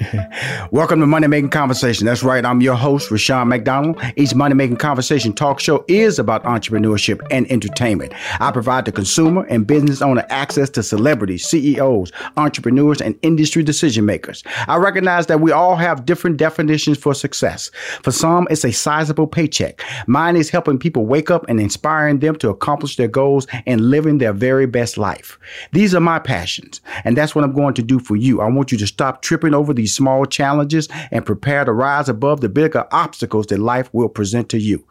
Welcome to Money Making Conversation. That's right. I'm your host, Rushion McDonald. Each Money Making Conversation talk show is about entrepreneurship and entertainment. I provide the consumer and business owner access to celebrities, CEOs, entrepreneurs, and industry decision makers. I recognize that we all have different definitions for success. For some, it's a sizable paycheck. Mine is helping people wake up and inspiring them to accomplish their goals and living their very best life. These are my passions, and that's what I'm going to do for you. I want you to stop tripping over these small challenges and prepare to rise above the bigger obstacles that life will present to you.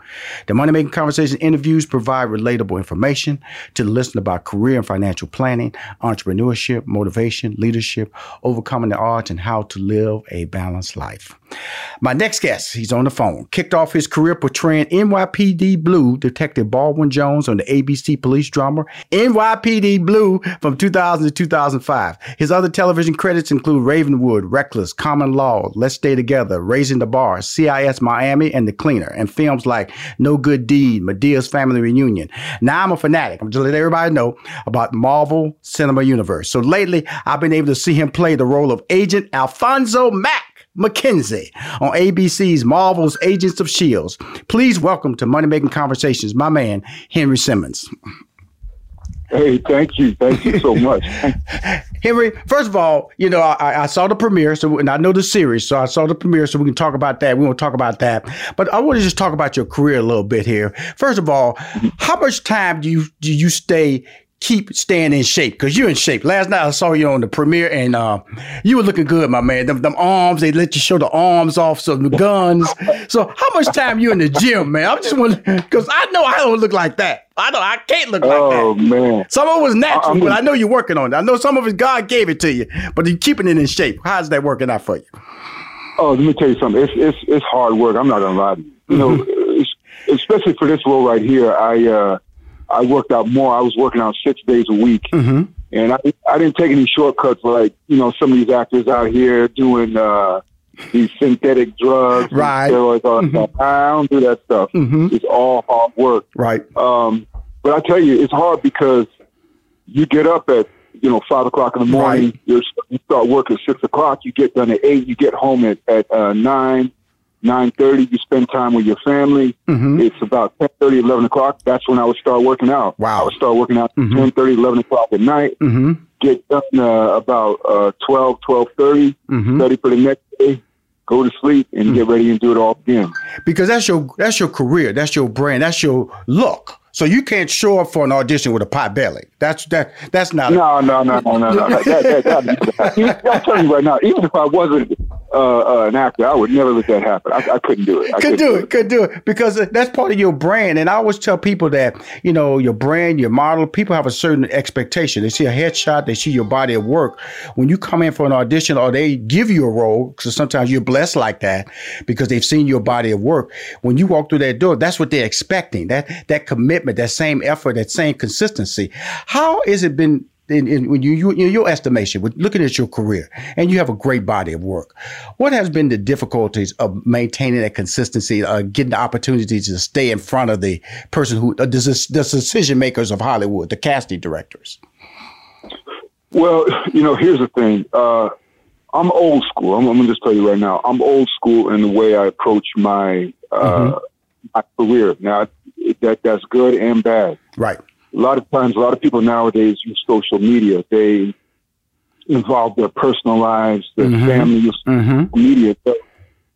The Money Making Conversation interviews provide relatable information to the listener about career and financial planning, entrepreneurship, motivation, leadership, overcoming the odds, and how to live a balanced life. My next guest, he's on the phone, kicked off his career portraying NYPD Blue Detective Baldwin Jones on the ABC police drama NYPD Blue from 2000 to 2005. His other television credits include Ravenwood, Reckless, Common Law, Let's Stay Together, Raising the Bar, CSI Miami, and The Cleaner, and films like No Good Deed, Madea's Family Reunion. Now I'm a fanatic. I'm just letting everybody know about Marvel Cinema Universe. So lately, I've been able to see him play the role of Agent Alphonso Mack. Mackenzie on ABC's Marvel's Agents of Shields. Please welcome to Money Making Conversations, my man Henry Simmons. Hey, thank you, thank you so much, Henry. First of all, you know I, I, saw the premiere, so and I know the series, so I saw the premiere, so we can talk about that. We won't talk about that, but I want to just talk about your career a little bit here. First of all, how much time do you do you stay keep staying in shape because you're in shape. Last night I saw you on the premiere and uh, you were looking good, my man. Them, them, arms, they let you show the arms off, so the guns. So how much time you in the gym, man? I'm just wondering because I know I don't look like that. I know I can't look like that. oh, man. Some of it was natural, I, but I know you're working on it. I know some of it God gave it to you, but you're keeping it in shape. How's that working out for you? Oh, let me tell you something. It's it's it's hard work. I'm not gonna lie. To you mm-hmm. know, especially for this role right here. I uh, I worked out more. I was working out six days a week. Mm-hmm. And I, I didn't take any shortcuts like, you know, some of these actors out here doing uh, these synthetic drugs. Right. Steroids, all mm-hmm. I don't do that stuff. Mm-hmm. It's all hard work. Right. Um, but I tell you, it's hard because you get up at, you know, five o'clock in the morning, right. you start work at six o'clock, you get done at eight, you get home at, at uh, nine, 9.30, you spend time with your family. Mm-hmm. It's about 10.30, 11 o'clock. That's when I would start working out. Wow. I would start working out mm-hmm. 10.30, 11 o'clock at night. Mm-hmm. Get done uh, about uh, 12, 12.30, mm-hmm. ready for the next day. Go to sleep and mm-hmm. get ready and do it all again. Because that's your that's your career, that's your brand, that's your look. So you can't show up for an audition with a pot belly. That's that. That's not. No, no, no, no, no, no. that, that, that, that, I'm telling you right now. Even if I wasn't uh, uh, an actor, I would never let that happen. I, I couldn't do it. I could do it, Could do it because that's part of your brand. And I always tell people that you know your brand, your model. People have a certain expectation. They see a headshot, they see your body of work. When you come in for an audition or they give you a role, because sometimes you're blessed like that because they've seen your body of work. When you walk through that door, that's what they're expecting. That that commitment, that same effort, that same consistency. How has it been in, in, when you, you your estimation, with looking at your career, and you have a great body of work, what has been the difficulties of maintaining that consistency, uh, getting the opportunities to stay in front of the person who uh, the, the decision makers of Hollywood, the casting directors? Well, you know, here's the thing. Uh, I'm old school. I'm, I'm, gonna just tell you right now. I'm old school in the way I approach my uh, mm-hmm. my career. Now, that that's good and bad. Right a lot of times, a lot of people nowadays use social media. They involve their personal lives, their mm-hmm. family, mm-hmm. media. They'll,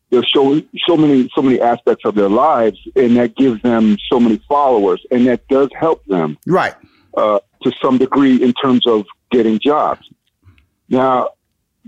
they'll show so many, so many aspects of their lives, and that gives them so many followers, and that does help them, right, uh, to some degree in terms of getting jobs. Now,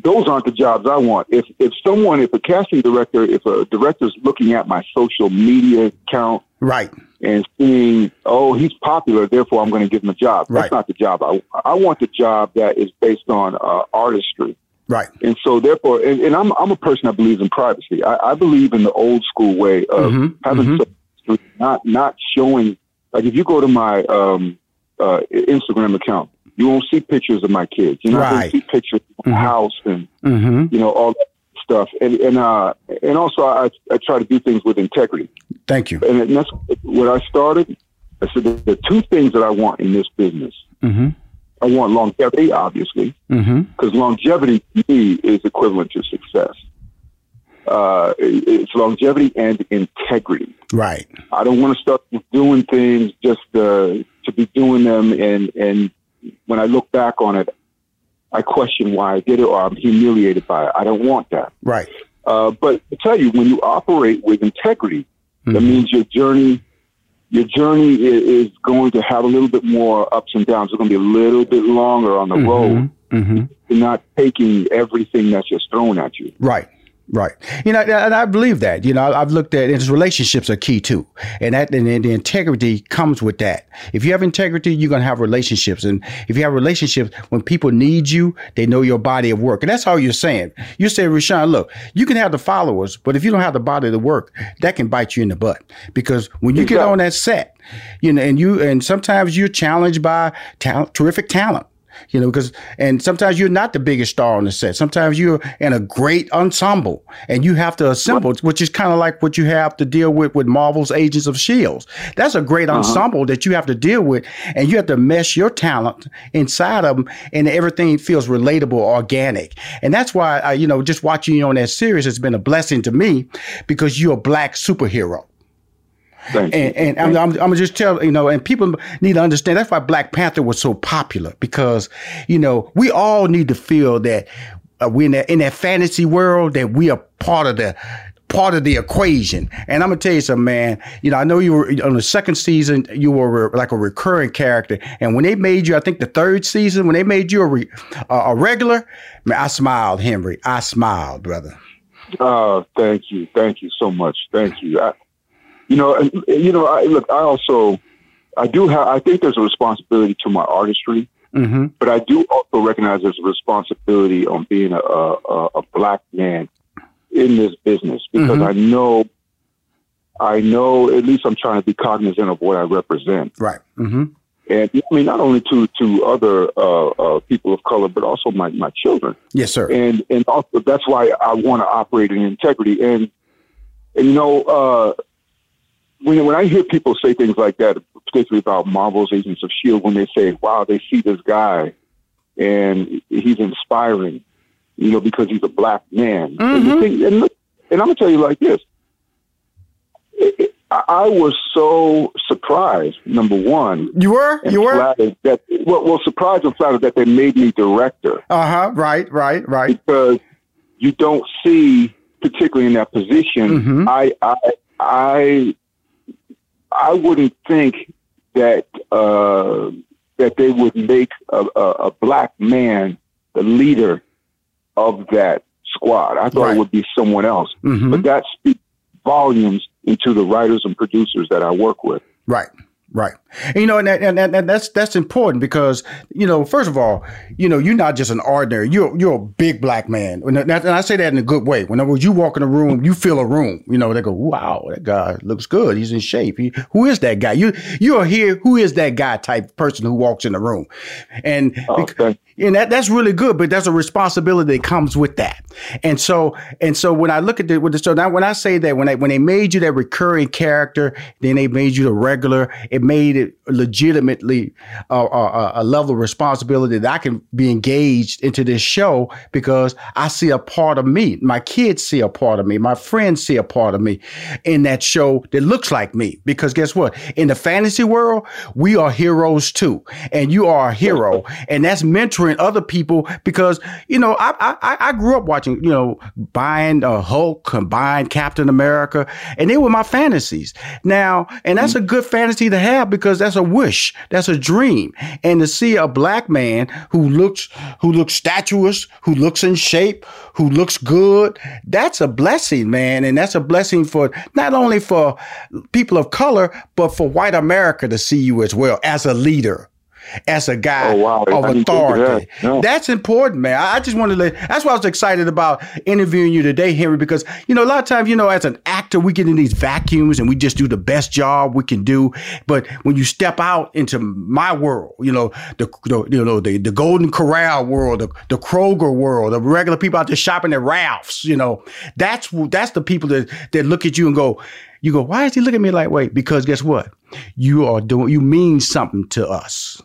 those aren't the jobs I want. If if someone, if a casting director, if a director's looking at my social media account, right, and seeing, oh, he's popular, therefore I'm going to give him a job. Right. That's not the job. I, I want the job that is based on uh, artistry. Right. And so therefore, and, and, I'm, I'm a person that believes in privacy. I, I believe in the old school way of mm-hmm. having mm-hmm. not, not showing, like if you go to my um, uh, Instagram account, you won't see pictures of my kids. You know, right. see pictures of the mm-hmm. house and, mm-hmm. you know, all that stuff. And, and, uh, and also I, I try to do things with integrity. Thank you. And that's what I started. I said the two things that I want in this business. Mm-hmm. I want longevity, obviously, because mm-hmm. longevity to me is equivalent to success. uh, it's longevity and integrity. Right. I don't want to start doing things just uh, to be doing them, and and when I look back on it, I question why I did it, or I'm humiliated by it. I don't want that. Right. Uh, but I tell you, when you operate with integrity, mm-hmm. that means your journey your journey is, going to have a little bit more ups and downs. It's going to be a little bit longer on the mm-hmm. road. Mm-hmm. You're not taking everything that's just thrown at you. Right. Right. You know, and I believe that. You know, I've looked at his relationships are key too. And that and the integrity comes with that. If you have integrity, you're gonna have relationships. And if you have relationships, when people need you, they know your body of work. And that's all you're saying. You say, Rushion, look, you can have the followers, but if you don't have the body of work, that can bite you in the butt. Because when you exactly. get on that set, you know, and you and sometimes you're challenged by talent, terrific talent you know, because, and sometimes you're not the biggest star on the set. Sometimes you're in a great ensemble and you have to assemble, which is kind of like what you have to deal with with Marvel's Agents of S.H.I.E.L.D. That's a great uh-huh. ensemble that you have to deal with and you have to mesh your talent inside of them and everything feels relatable, organic. And that's why, I, you know, just watching you on that series has been a blessing to me because you're a black superhero. Thank and, and I'm, I'm, I'm, gonna just tell you know, and people need to understand that's why Black Panther was so popular because you know we all need to feel that uh, we in that in that fantasy world that we are part of the part of the equation. And I'm gonna tell you something, man. You know, I know you were on the second season, you were like a recurring character, and when they made you, I think the third season, when they made you a re, a regular, man, I smiled, Henry. I smiled, brother. Oh, thank you, thank you so much, thank you. I, you know, and, you know, I, look, I also, I do have, I think there's a responsibility to my artistry, mm-hmm. but I do also recognize there's a responsibility on being a, a, a black man in this business because mm-hmm. I know, I know, at least I'm trying to be cognizant of what I represent. Right. Mm-hmm. And I mean, not only to to other uh, uh, people of color, but also my, my children. Yes, sir. And and also that's why I want to operate in integrity. And and you know, uh, when when I hear people say things like that, particularly about Marvel's Agents of Shield, when they say, "Wow, they see this guy and he's inspiring," you know, because he's a black man, mm-hmm. and, thing, and, look, and, I'm gonna tell you like this. It, it, I was so surprised. Number one, you were, you were that well, well, surprised and flattered that they made me director. Uh huh. Right. Right. Right. Because you don't see, particularly in that position, mm-hmm. I, I, I I wouldn't think that uh, that they would make a, a, a, black man the leader of that squad. I thought right. it would be someone else, mm-hmm. but that speaks volumes into the writers and producers that I work with. Right. Right. And, you know, and, and, and, that's that's important because, you know, first of all, you know, you're not just an ordinary, you're you're a big black man. And I say that in a good way. Whenever you walk in a room, you fill a room. You know, they go, wow, that guy looks good. He's in shape. He, who is that guy? You you're here, who is that guy type person who walks in the room? And oh, okay and that that's really good, but there's a responsibility that comes with that. And so and so when I look at the, with the so now when I say that when they when they made you that recurring character, then they made you the regular, it made it legitimately uh, uh, a level of responsibility that I can be engaged into this show because I see a part of me. My kids see a part of me. My friends see a part of me in that show that looks like me. Because guess what? In the fantasy world, we are heroes too, and you are a hero, and that's mentoring mentoring other people because you know I I, I grew up watching you know buying uh, Hulk buying Captain America, and they were my fantasies. Now, and that's a good fantasy to have because that's a wish, that's a dream, and to see a black man who looks who looks statuous, who looks in shape, who looks good, that's a blessing, man, and that's a blessing for not only for people of color but for white America to see you as well as a leader as a guy oh, wow. of authority. That. No. That's important, man. I just wanted to let, that's why I was excited about interviewing you today, Henry, because, you know, a lot of times, you know, as an actor, we get in these vacuums and we just do the best job we can do. But when you step out into my world, you know, the, the you know, the, the Golden Corral world, the, the Kroger world, the regular people out there shopping at Ralph's, you know, that's, that's the people that, that look at you and go, you go, why is he looking at me like, wait, because guess what? You are doing, you mean something to us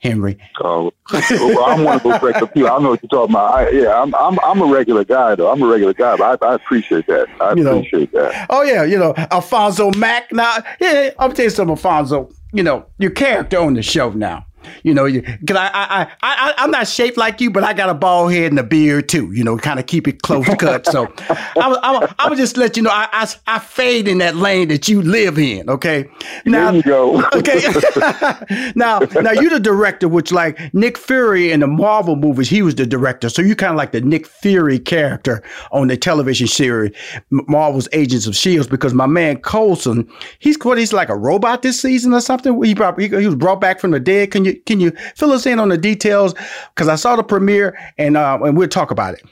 Henry. Oh, well, I'm one of those regular people. I know what you're talking about. I, yeah, I'm, I'm I'm a regular guy though. I'm a regular guy, but I, I appreciate that. I you appreciate know, that. Oh yeah, you know Alphonso Mack. Now, yeah, I'm tell you something, Alphonso. You know your character on the show now. You know, because I, I, I, I, I'm not shaped like you, but I got a bald head and a beard too. You know, kind of keep it close cut. So I was, I, I would just let you know, I, I, I fade in that lane that you live in. Okay. Now, there you go. okay. now, now you're the director, which like Nick Fury in the Marvel movies, he was the director. So you kind of like the Nick Fury character on the television series Marvel's Agents of Shields, because my man Coulson, he's what he's like a robot this season or something. He, he, he was brought back from the dead. Can you? Can you fill us in on the details? Because I saw the premiere and uh, and we'll talk about it.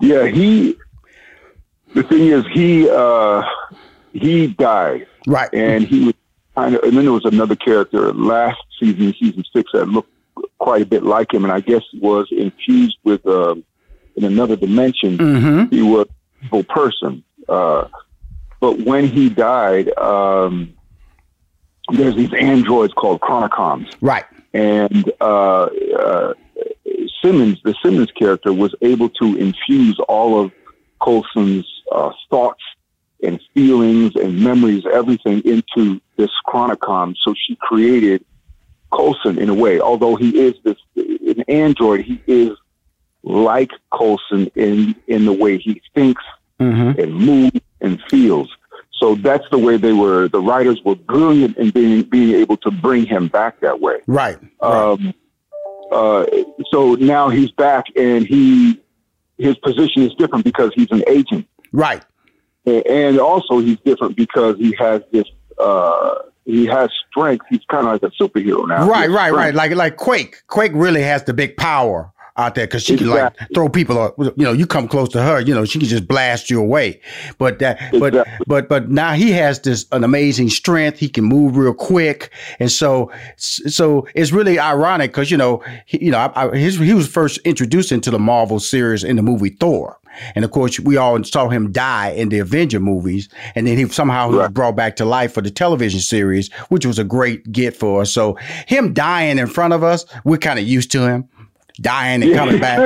Yeah, he. The thing is, he uh, he died, right? And he was kind of, and then there was another character last season, season six, that looked quite a bit like him, and I guess was infused with uh, in another dimension. Mm-hmm. He was a person. Uh, but when he died, um, there's these androids called Chronicoms. Right. And uh, uh, Simmons, the Simmons character, was able to infuse all of Coulson's uh, thoughts and feelings and memories, everything into this Chronicom. So she created Coulson in a way. Although he is this an android, he is like Coulson in in the way he thinks mm-hmm. and moves and feels. So that's the way they were. The writers were brilliant in being being able to bring him back that way. Right. Um, uh, so now he's back, and he his position is different because he's an agent. Right. And also he's different because he has this. Uh, he has strength. He's kind of like a superhero now. Right, right, strength. right. Like like Quake. Quake really has the big power out there because she exactly. can like throw people. You know, you come close to her, you know, she can just blast you away. But that, exactly. but but but now he has this an amazing strength. He can move real quick, and so so it's really ironic because you know he, you know I, I, his, he was first introduced into the Marvel series in the movie Thor. And of course, we all saw him die in the Avenger movies, and then he somehow right. was brought back to life for the television series, which was a great get for us. So him dying in front of us, we're kind of used to him dying and coming back.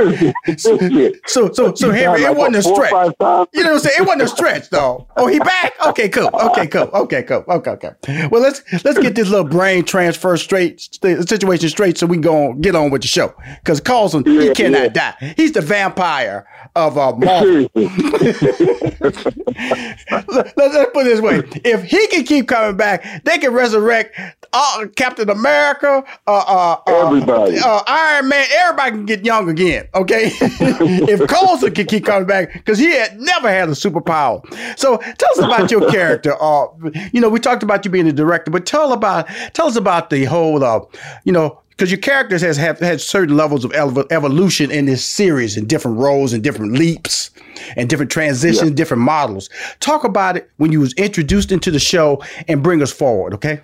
so, so, so, so Henry, it wasn't a stretch. You know what I'm saying? It wasn't a stretch, though. Oh, he back? Okay, cool. Okay, cool. Okay, cool. Okay, okay. Well, let's let's get this little brain transfer straight situation straight, so we can go on, get on with the show. Because Coulson, yeah, he cannot yeah. die. He's the vampire of uh, Marvel. let, us put it this way: if he can keep coming back, they can resurrect uh, Captain America, uh, uh, uh everybody, uh, Iron Man, everybody can get young again. Okay, if Coulson can keep coming back because he had never had a superpower. So tell us about your character. Uh, you know, we talked about you being a director, but tell about tell us about the whole, uh, you know, because your characters has have had certain levels of evolution in this series and different roles and different leaps and different transitions, yeah. different models. Talk about it when you was introduced into the show and bring us forward, okay?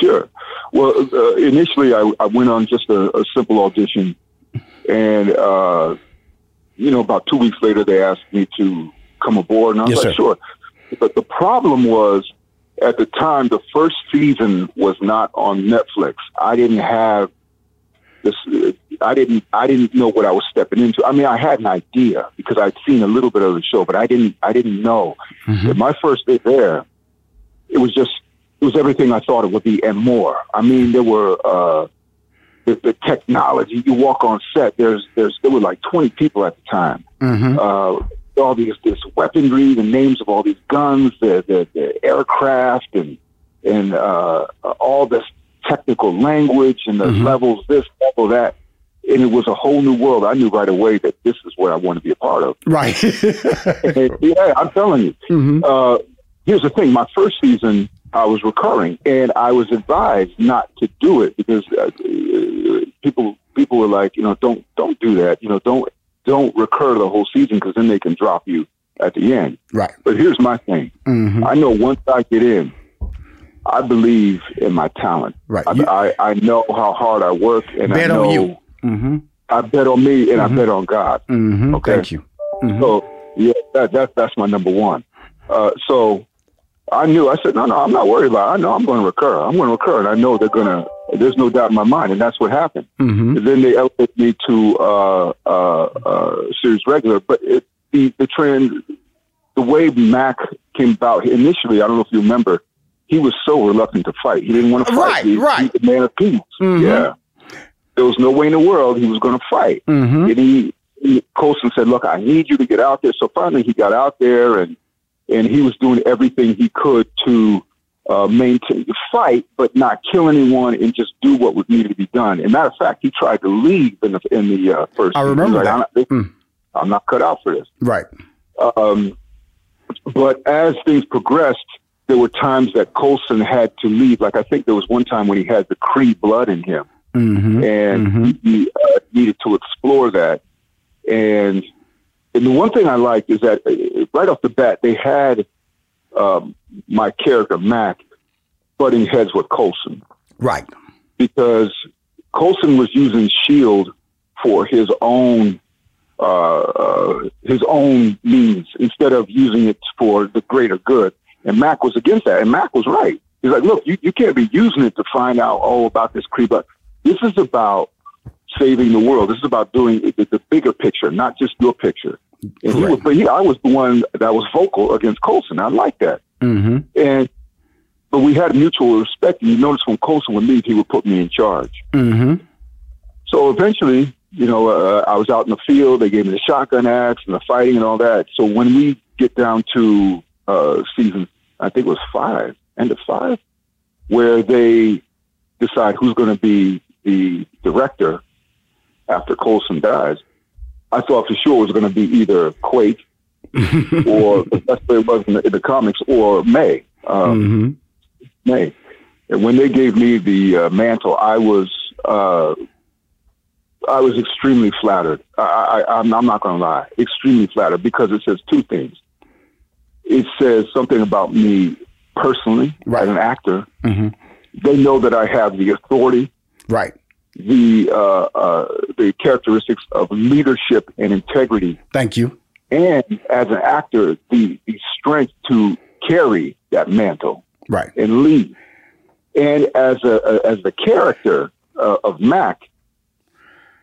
Sure. Well, uh, initially I, I, went on just a, a simple audition, and uh, you know, about two weeks later they asked me to come aboard, and I was yes, like, sir. sure. But the problem was at the time the first season was not on Netflix. I didn't have this. I didn't. I didn't know what I was stepping into. I mean, I had an idea because I'd seen a little bit of the show, but I didn't. I didn't know. Mm-hmm. My first day there, it was just. It was everything I thought it would be and more. I mean, there were. Uh, the, the technology. You walk on set. There's, there's, there were like 20 people at the time. Mm-hmm. Uh, all these this weaponry, the names of all these guns, the the, the aircraft, and and uh, all this technical language and the mm-hmm. levels, this level that, and it was a whole new world. I knew right away that this is what I want to be a part of. Right. yeah, I'm telling you. Mm-hmm. Uh, here's the thing: my first season, I was recurring, and I was advised not to do it because uh, people people were like, you know, don't don't do that. You know, don't don't recur the whole season because then they can drop you at the end. Right. But here's my thing. Mm-hmm. I know once I get in, I believe in my talent. Right. I, you, I, I, know how hard I work, and bet I know on you. Mm-hmm. I bet on me, and mm-hmm. I bet on God. Mm-hmm. Okay. Thank you. Mm-hmm. So yeah, that, that that's my number one. Uh, so I knew. I said, no, no, I'm not worried about. it. I know I'm going to recur. I'm going to recur, and I know they're going to. There's no doubt in my mind, and that's what happened. Mm-hmm. And then they elevated me to uh, uh, uh, series regular, but it, the the trend, the way Mac came about initially, I don't know if you remember, he was so reluctant to fight. He didn't want to fight. Right, he, right. He's a man of peace. Mhm. Yeah. There was no way in the world he was going to fight. Mm-hmm. And he, he Coulson said, "Look, I need you to get out there." So finally, he got out there, and and he was doing everything he could to uh, maintain the fight, but not kill anyone, and just do what was needed to be done. And matter of fact, he tried to leave in the in the uh, first. I remember He's that. I'm, Mm. not, I'm not cut out for this. Right. Um, but as things progressed, there were times that Coulson had to leave. Like I think there was one time when he had the Kree blood in him, Mm-hmm. and Mhm. he uh, needed to explore that. And and the one thing I liked is that uh, right off the bat they had um, my character Mac butting heads with Coulson Right. because Coulson was using Shield for his own uh, uh, his own means instead of using it for the greater good. And Mac was against that, and Mac was right. He's like, look, you, you can't be using it to find out all about this creep. But this is about saving the world. This is about doing the, the bigger picture, not just your picture. And he was, but he, I was the one that was vocal against Coulson. I like that. Mm-hmm. And but we had mutual respect. And you notice when Coulson would leave, he would put me in charge. Mm-hmm. So eventually, you know, uh, I was out in the field. They gave me the shotgun axe and the fighting and all that. So when we get down to uh, season, I think it was five, end of five, where they decide who's going to be the director after Coulson dies, I thought for sure it was going to be either Quake or that's what it was in the, in the comics or May. Um, mm-hmm. May. And when they gave me the uh, mantle, I was uh, I was extremely flattered. I, I, I'm, I'm not going to lie, extremely flattered because it says two things. It says something about me personally Right. as an actor. Mm-hmm. They know that I have the authority, Right. The uh, uh, the characteristics of leadership and integrity, Thank you. and as an actor, the the strength to carry that mantle Right. and lead. And as a, as the character uh, of Mac,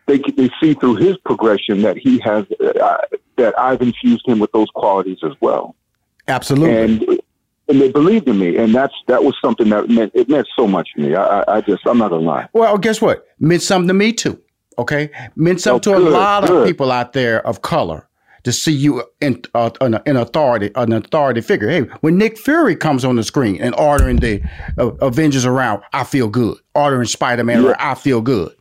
they they see through his progression that he has uh, that I've infused him with those qualities as well, Absolutely. and and they believed in me, and that's that was something that meant it meant so much to me. I, I, I just I'm not gonna lie. Well, guess what? Meant something to me too. Okay, meant something Oh, to a good, lot of people out there of color to see you in uh, an, an authority, an authority figure. Hey, when Nick Fury comes on the screen and ordering the uh, Avengers around, I feel good. Ordering Spider Man, around, I feel good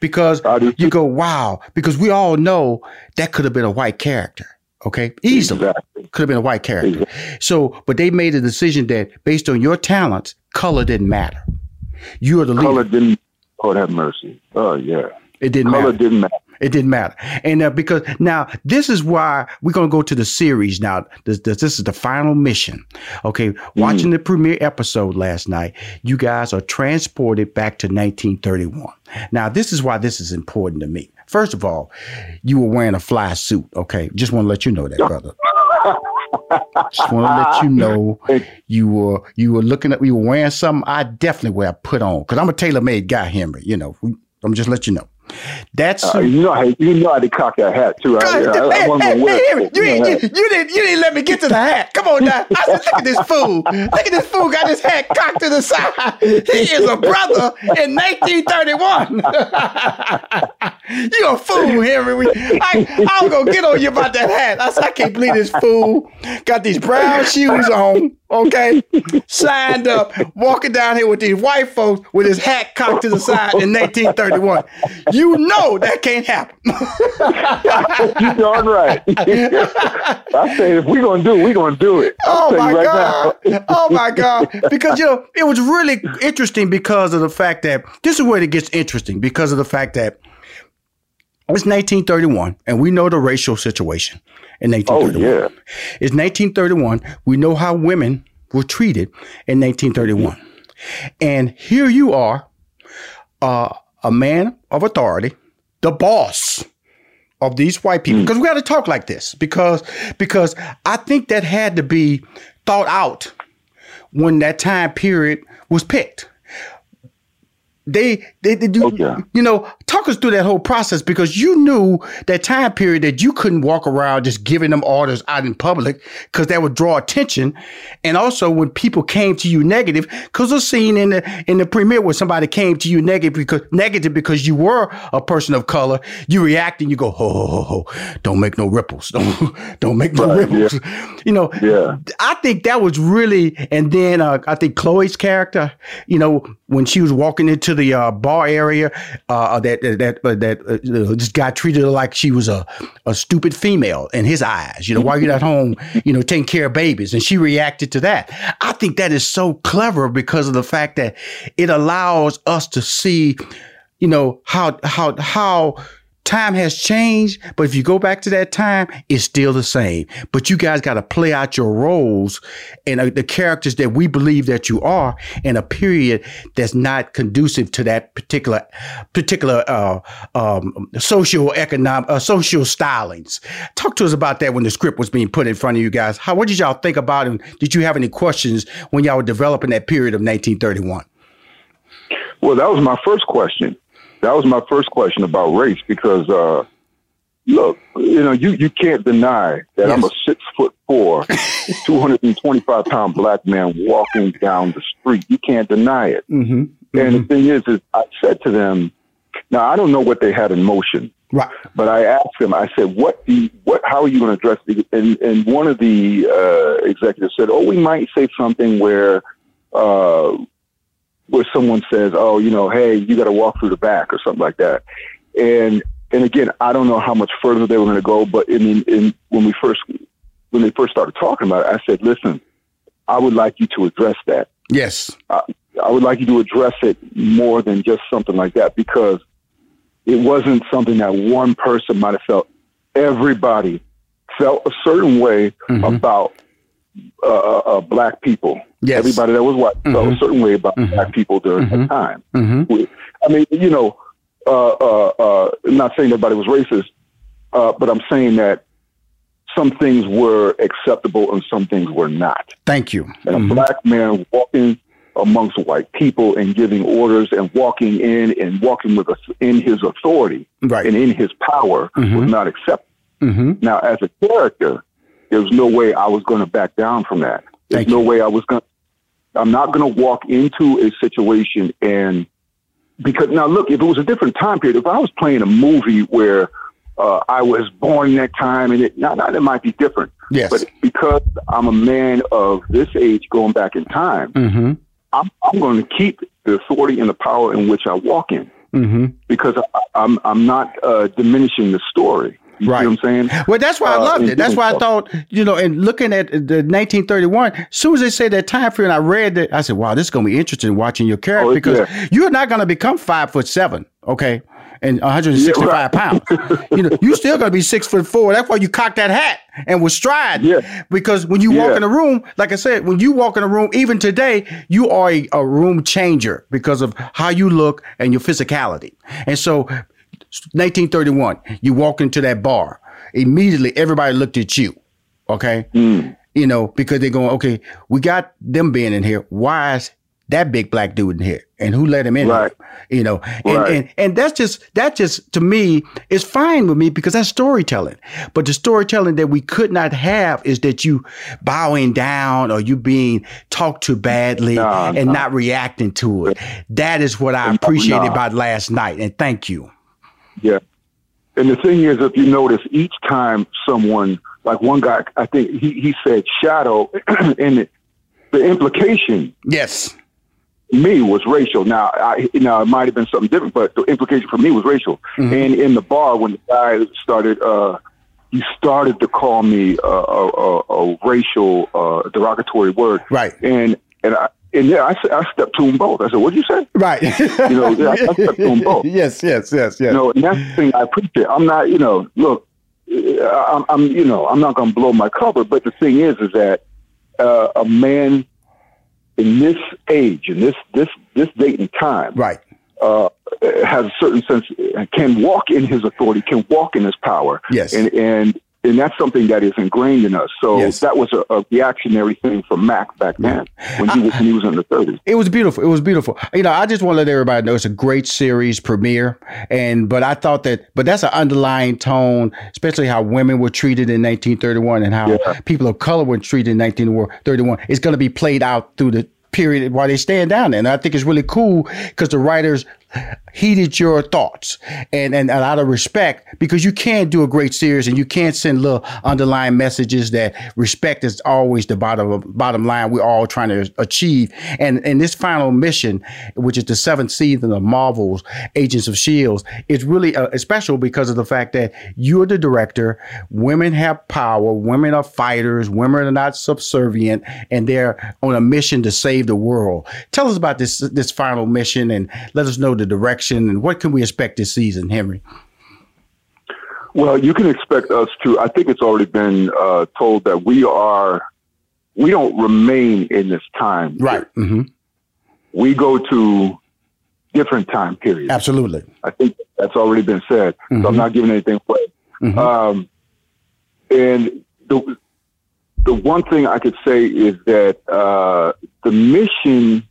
because you go, wow. Because we all know that could have been a white character. Okay, easily Exactly. could have been a white character. So, but they made a decision that based on your talents, color didn't matter. You are the leader. Color didn't. Oh, have mercy. Oh yeah, It didn't color matter. didn't matter. It didn't matter. And uh, because now this is why we're going to go to the series now. This, this, this is the final mission. Okay. Watching the premiere episode last night, you guys are transported back to 1931. Now, this is why this is important to me. First of all, you were wearing a fly suit. Okay. Just want to let you know that, brother. Just want to let you know you were you were looking at you were wearing something I definitely would have put on because I'm a tailor made guy, Henry. You know, I'm just let you know. That Uh, you know, how, you know how to cock that hat too. I, I, I, hey, wasn't hey, gonna wear you, you, you didn't you didn't let me get to the hat. Come on now. I said, look at this fool. Look at this fool got his hat cocked to the side. He is a brother in 1931. you a fool, Henry. I, I was gonna get on you about that hat. I said, I can't believe this fool got these brown shoes on. Okay, signed up, walking down here with these white folks with his hat cocked to the side in 1931. You know that can't happen. you darn right. I say if we're gonna do it, we're gonna do it. Oh I'll my right god! oh my god! Because you know it was really interesting because of the fact that this is where it gets interesting because of the fact that it's 1931 and we know the racial situation in 1931. Oh 1931. yeah. It's 1931. We know how women were treated in 1931, and here you are, uh, a man of authority, the boss of these white people because we got to talk like this because because I think that had to be thought out when that time period was picked. They, they, they do, okay. you know, talk us through that whole process because you knew that time period that you couldn't walk around just giving them orders out in public because that would draw attention. And also when people came to you negative, because the scene in the in the premiere where somebody came to you negative because negative because you were a person of color, you react and you go, ho, ho, ho, ho. don't make no ripples. Don't don't make no right, ripples. Yeah. You know, yeah. I think that was really and then uh, I think Chloe's character, you know, when she was walking into the uh, bar area, uh, that that uh, that uh, this guy treated like she was a, a stupid female in his eyes. You know, while you're at home, you know, taking care of babies, and she reacted to that. I think that is so clever because of the fact that it allows us to see, you know, how how how Time has changed, but if you go back to that time, it's still the same. But you guys got to play out your roles and uh, the characters that we believe that you are in a period that's not conducive to that particular particular uh, um, social economic uh, social stylings. Talk to us about that when the script was being put in front of you guys. How what did y'all think about it? Did you have any questions when y'all were developing that period of 1931? Well, that was my first question that was my first question about race because uh, look, you know, you, you can't deny that yes. I'm a six foot four, 225 pound black man walking down the street. You can't deny it. Mm-hmm. Mm-hmm. And the thing is, is I said to them, now I don't know what they had in motion. Right. But I asked them, I said, what you, what, how are you going to address it? And, and one of the uh, executives said, oh, we might say something where, uh, where someone says, "Oh, you know, hey, you got to walk through the back" or something like that. And and again, I don't know how much further they were going to go, but in, in when we first when they first started talking about it, I said, "Listen, I would like you to address that." Yes, I, I would like you to address it more than just something like that because it wasn't something that one person might have felt. Everybody felt a certain way mm-hmm. about uh, uh, uh, black people. Yes. Everybody that was white mm-hmm. felt a certain way about mm-hmm. black people during mm-hmm. that time. Mm-hmm. I mean, you know, uh, uh, uh, not saying everybody was racist, but I'm saying that some things were acceptable and some things were not. Thank you. And a mm-hmm. black man walking amongst white people and giving orders and walking in and walking with us in his authority right. and in his power was mm-hmm. not acceptable. Now, as a character, there was no way I was going to back down from that. There's Thank no you. way I was going. I'm not going to walk into a situation and because now look, if it was a different time period, if I was playing a movie where uh, I was born in that time, and it now, now it might be different. Yes. But because I'm a man of this age, going back in time, mm-hmm. I'm, I'm going to keep the authority and the power in which I walk in. Mm-hmm. Because I, I'm I'm not uh, diminishing the story. You right. I'm saying? Well, that's why I uh, loved it. That's why I thought, you know, and looking at the 1931, as soon as they said that time frame, I read that, I said, wow, this is going to be interesting watching your character oh, because yeah. you're not going to become five foot seven, okay? And 165 yeah, right. pounds. you know, you still gonna be six foot four. That's why you cocked that hat and was stride. Yeah. Because when you walk in a room, like I said, when you walk in a room, even today, you are a, a room changer because of how you look and your physicality. And so 1931, you walk into that bar. Immediately, everybody looked at you. Okay. Mm. You know, because they're going, okay, we got them being in here. Why is that big black dude in here? And who let him in? Right. Here? You know, and, right. and, and that's just, that just, to me, is fine with me because that's storytelling. But the storytelling that we could not have is that you bowing down or you being talked to badly and no. not reacting to it. That is what I appreciated no. about last night. And thank you. Yeah. And the thing is, if you notice, each time someone, like one guy, I think he, he said shadow, and the, the implication, yes, me was racial. Now, I, now it might have been something different, but the implication for me was racial. Mm-hmm. And in the bar, when the guy started, uh, he started to call me a, a, a racial, uh, derogatory word, right? And and I, and yeah, I, I stepped to them both. I said, "What'd you say?" Right. you know, yeah, I, I stepped to them both. Yes, yes, yes, yes. You know, and that's the thing I appreciate. I'm not, you know, look, I'm, I'm you know, I'm not going to blow my cover, but the thing is, is that uh, a man in this age, in this this this date and time, right, uh, has a certain sense, can walk in his authority, can walk in his power, yes, and and and that's something that is ingrained in us. So yes. that was a, a, reactionary thing for Mac back then when he was when he was in the 30s. It was beautiful. It was beautiful. You know, I just want to let everybody know it's a great series premiere, and but I thought that, but that's an underlying tone, especially how women were treated in 1931 and how yeah. people of color were treated in 1931. It's going to be played out through the period while they stand down there. And I think it's really cool because the writers heeded your thoughts and, and a lot of respect because you can't do a great series and you can't send little underlying messages that respect is always the bottom bottom line we're all trying to achieve. And and this final mission which is the seventh season of marvel's agents of shields it's really uh, special because of the fact that you're the director women have power women are fighters women are not subservient and they're on a mission to save the world. Tell us about this this final mission and let us know the direction and what can we expect this season, Henry? Well, you can expect us to. I think it's already been uh, told that we are. We don't remain in this time. Right. Mm-hmm. We go to different time periods. Absolutely. I think that's already been said. Mm-hmm. So I'm mm-hmm. not giving anything away. Mm-hmm. Um, and the the one thing I could say is that uh, the mission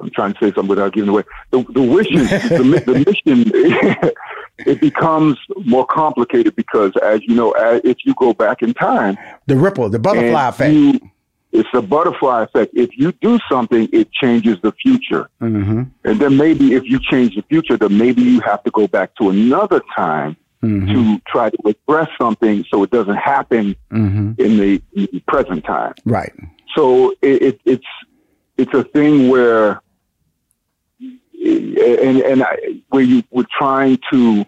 I'm trying to say something without giving away. The, the mission, the, the, mission, it becomes more complicated because, as you know, as, if you go back in time, the ripple, the butterfly effect. You, it's a butterfly effect. If you do something, it changes the future. Mm-hmm. And then maybe if you change the future, then maybe you have to go back to another time mm-hmm. to try to address something so it doesn't happen mm-hmm. in, the, in, the, present time. Right. So it, it, it's it's a thing where and and I, where you were trying to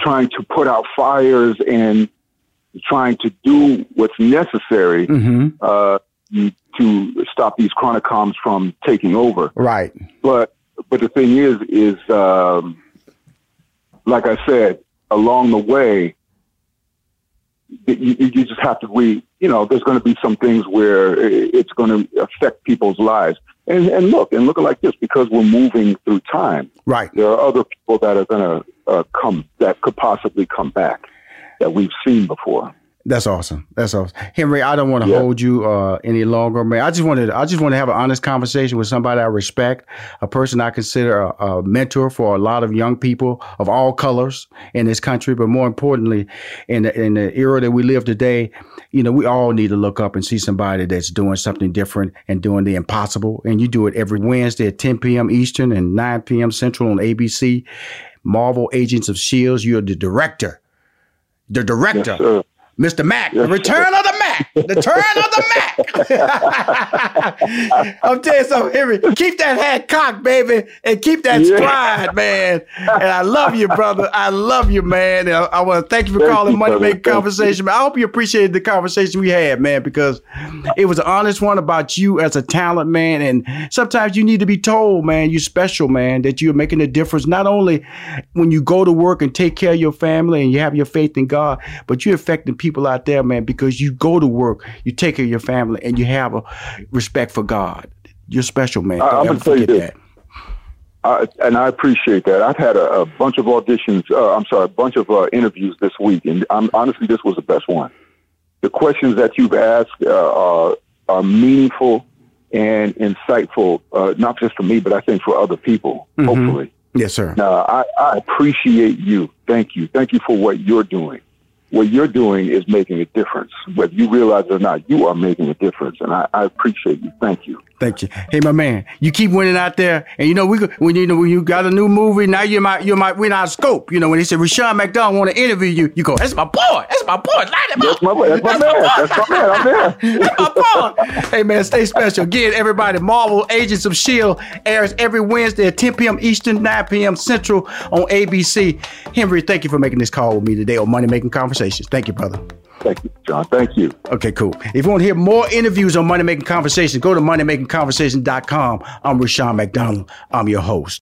trying to put out fires and trying to do what's necessary mm-hmm. uh, to stop these chronicoms from taking over. Right. But but the thing is is um, like I said, along the way, you, you just have to we you know there's going to be some things where it's going to affect people's lives. And and look and look like this because we're moving through time right. there are other people that are going to uh, come that could possibly come back that we've seen before that's awesome. That's awesome, Henry. I don't want to yeah. hold you uh, any longer, man. I just wanted, I just want to have an honest conversation with somebody I respect, a person I consider a, a, mentor for a lot of young people of all colors in this country. But more importantly, in the, in the era that we live today, you know, we all need to look up and see somebody that's doing something different and doing the impossible. And you do it every Wednesday at 10 p.m. Eastern and 9 p.m. Central on ABC. Marvel Agents of Shields. You're the director. The director. Yes, Mr. Mac, the return of the Mac, the turn of the Mac. I'm telling you something, Henry. Keep that head cocked, baby, and keep that yeah. stride, man. And I love you, brother. I love you, man. And I, I want to thank you for thank calling you, Money Making Conversation. I hope you appreciated the conversation we had, man, because it was an honest one about you as a talent, man. And sometimes you need to be told, man, you're special, man, that you're making a difference not only when you go to work and take care of your family and you have your faith in God, but you're affecting people out there, man, because you go to work, you take care of your family, and you have a respect for God. You're special, man. Don't I'm ever forget that. I, and I appreciate that. I've had a, a bunch of auditions. Uh, I'm sorry, a bunch of uh, interviews this week, and I'm, honestly, this was the best one. The questions that you've asked uh, are, are meaningful and insightful, uh, not just for me, but I think for other people. Mm-hmm. Hopefully, yes, sir. Now, I, I appreciate you. Thank you. Thank you for what you're doing what you're doing is making a difference. Whether you realize it or not, you are making a difference. And I, I appreciate you. Thank you. Thank you. Hey, my man, you keep winning out there, and you know we when you know when you got a new movie now you might you might win our scope. You know when they said Rushion McDonald want to interview you, you go, "That's my boy. That's my boy. Light him That's my boy. That's, that's my, man. That's my man. I'm there. That's my boy. hey man, stay special. Again, everybody, Marvel Agents of Shield airs every Wednesday at 10 p.m. Eastern, 9 p.m. Central on ABC. Henry, thank you for making this call with me today on Money Making Conversations. Thank you, brother. Thank you, John. Thank you. Okay, cool. If you want to hear more interviews on Money Making Conversations, go to moneymakingconversation.com. I'm Rushion McDonald. I'm your host.